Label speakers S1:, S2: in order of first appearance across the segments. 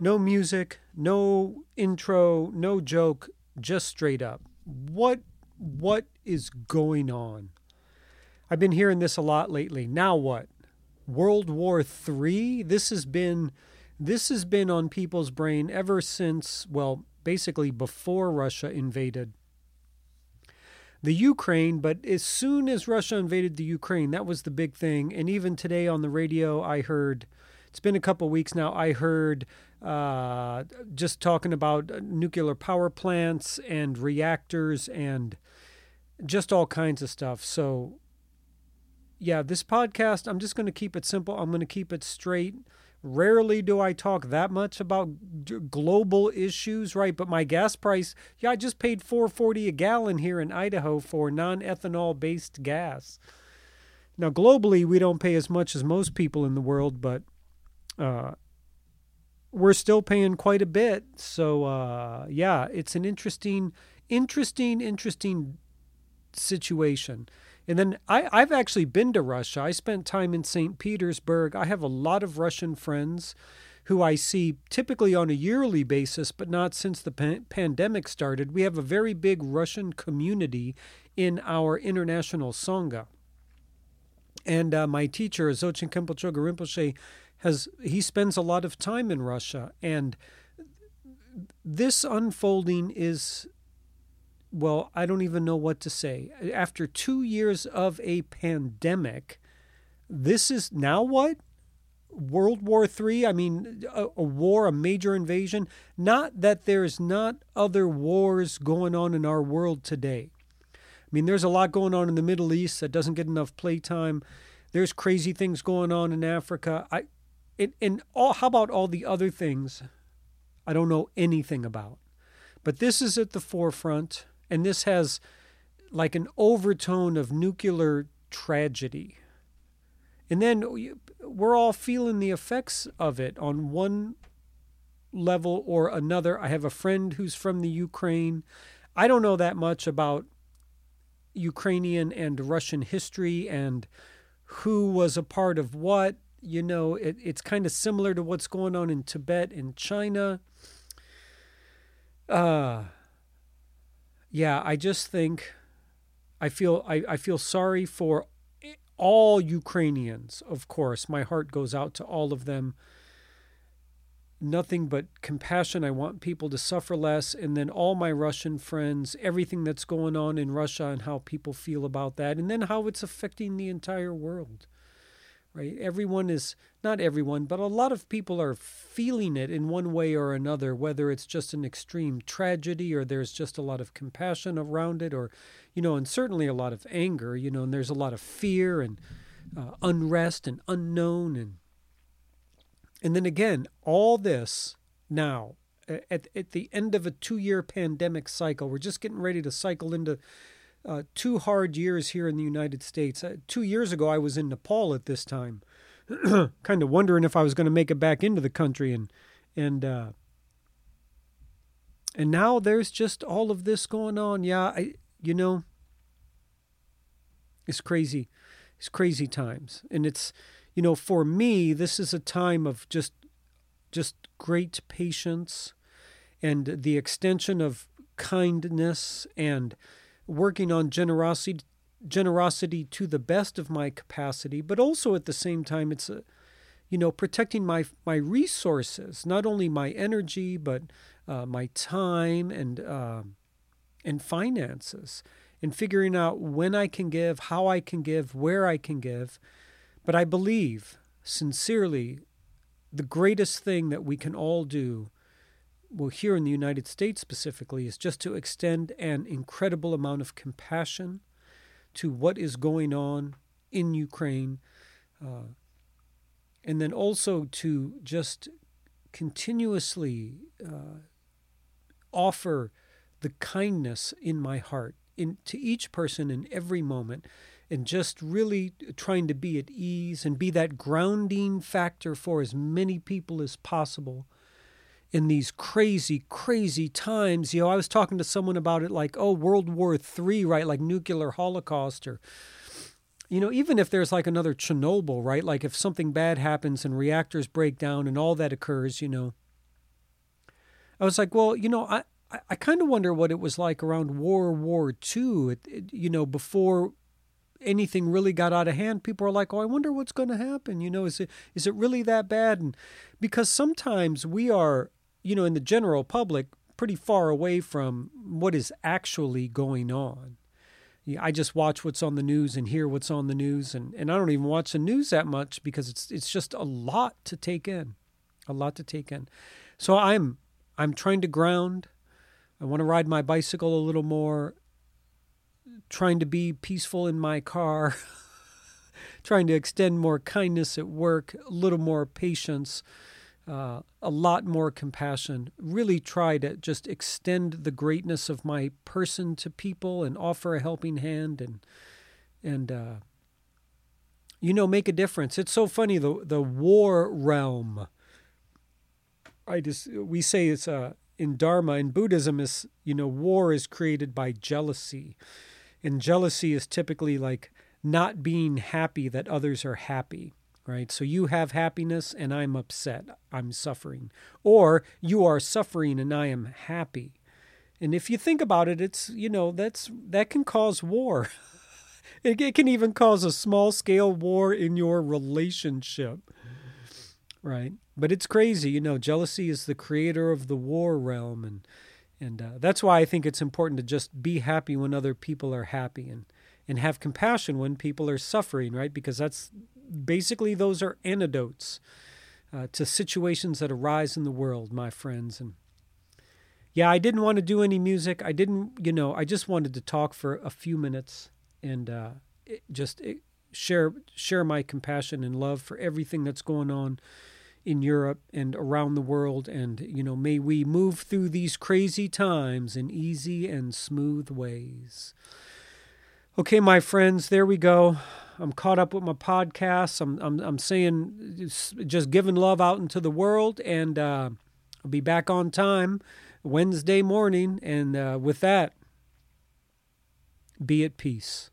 S1: No music, no intro, no joke, just straight up. What what is going on? I've been hearing this a lot lately. Now what? World War III? This has been this has been on people's brain ever since, well, basically before Russia invaded the Ukraine, but as soon as Russia invaded the Ukraine, that was the big thing. And even today on the radio, I heard it's been a couple weeks now. I heard uh, just talking about nuclear power plants and reactors and just all kinds of stuff. So, yeah, this podcast, I'm just going to keep it simple. I'm going to keep it straight. Rarely do I talk that much about global issues, right? But my gas price, yeah, I just paid 440 a gallon here in Idaho for non-ethanol based gas. Now, globally, we don't pay as much as most people in the world, but uh, we're still paying quite a bit. So, uh, yeah, it's an interesting, interesting, interesting situation. And then I, I've actually been to Russia. I spent time in St. Petersburg. I have a lot of Russian friends who I see typically on a yearly basis, but not since the pan- pandemic started. We have a very big Russian community in our international Sangha. And uh, my teacher, Dzogchen Choga Rinpoche, has he spends a lot of time in Russia, and this unfolding is well, I don't even know what to say. After two years of a pandemic, this is now what? World War Three. I mean, a, a, war, a major invasion. Not that there's not other wars going on in our world today. I mean, there's a lot going on in the Middle East that doesn't get enough playtime. There's crazy things going on in Africa. I, it, and all, how about all the other things I don't know anything about? But this is at the forefront and this has like an overtone of nuclear tragedy. And then we're all feeling the effects of it on one level or another. I have a friend who's from the Ukraine. I don't know that much about Ukrainian and Russian history and who was a part of what. You know, it, it's kind of similar to what's going on in Tibet and China. Uh, yeah, I just think I feel I, I feel sorry for all Ukrainians, of course. My heart goes out to all of them. Nothing but compassion. I want people to suffer less. And then all my Russian friends, everything that's going on in Russia and how people feel about that, and then how it's affecting the entire world right? Everyone is, not everyone, but a lot of people are feeling it in one way or another, whether it's just an extreme tragedy or there's just a lot of compassion around it, or, you know, and certainly a lot of anger, you know, and there's a lot of fear and uh, unrest and unknown. And, and then again, all this now, at, at the end of a two year pandemic cycle, we're just getting ready to cycle into uh, two hard years here in the United States. Uh, two years ago, I was in Nepal at this time, kind of wondering if I was going to make it back into the country, and and uh, and now there's just all of this going on. Yeah, I you know, it's crazy, it's crazy times, and it's you know for me this is a time of just just great patience and the extension of kindness and working on generosity generosity to the best of my capacity, but also at the same time it's a you know protecting my my resources, not only my energy but uh, my time and uh, and finances, and figuring out when I can give, how I can give, where I can give. But I believe sincerely the greatest thing that we can all do well, here in the United States specifically, is just to extend an incredible amount of compassion to what is going on in Ukraine, uh, and then also to just continuously uh, offer the kindness in my heart in, to each person in every moment and just really trying to be at ease and be that grounding factor for as many people as possible in these crazy, crazy times. You know, I was talking to someone about it like, oh, World War III, right? Like nuclear holocaust or you know, even if there's like another Chernobyl, right? Like if something bad happens and reactors break down and all that occurs, you know, I was like, well, you know, I, I, kind of wonder what it was like around World War II. It, it, you know, before anything really got out of hand, people are like, "Oh, I wonder what's going to happen." You know, is it is it really that bad? And because sometimes we are, you know, in the general public, pretty far away from what is actually going on. I just watch what's on the news and hear what's on the news, and, and I don't even watch the news that much because it's it's just a lot to take in, a lot to take in. So I'm I'm trying to ground. I want to ride my bicycle a little more, trying to be peaceful in my car, trying to extend more kindness at work, a little more patience, uh, a lot more compassion. Really try to just extend the greatness of my person to people and offer a helping hand and and uh, you know make a difference. It's so funny the the war realm. I just we say it's uh, in Dharma in Buddhism is you know war is created by jealousy, and jealousy is typically like not being happy that others are happy right? So you have happiness and I'm upset, I'm suffering. Or you are suffering and I am happy. And if you think about it, it's, you know, that's that can cause war. it, it can even cause a small scale war in your relationship. Right? but it's crazy. You know, jealousy is the creator of the war realm, and and uh, that's why I think it's important to just be happy when other people are happy, and and have compassion when people are suffering, right? Because that's basically those are antidotes uh, to situations that arise in the world, my friends. And yeah, I didn't want to do any music. I didn't, you know, I just wanted to talk for a few minutes and uh, just share share my compassion and love for everything that's going on in Europe and around the world. And, you know, may we move through these crazy times in easy and smooth ways. Okay, my friends, there we go. I'm caught up with my podcasts. I'm, I'm, I'm saying just giving love out into the world, and uh, I'll be back on time Wednesday morning. And uh, with that, be at peace.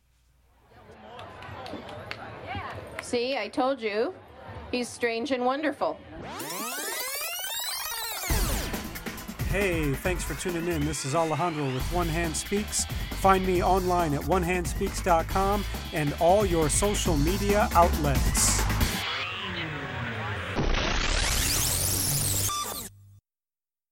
S2: See, I told you. He's strange and wonderful.
S1: Hey, thanks for tuning in. This is Alejandro with One Hand Speaks. Find me online at onehandspeaks.com and all your social media outlets.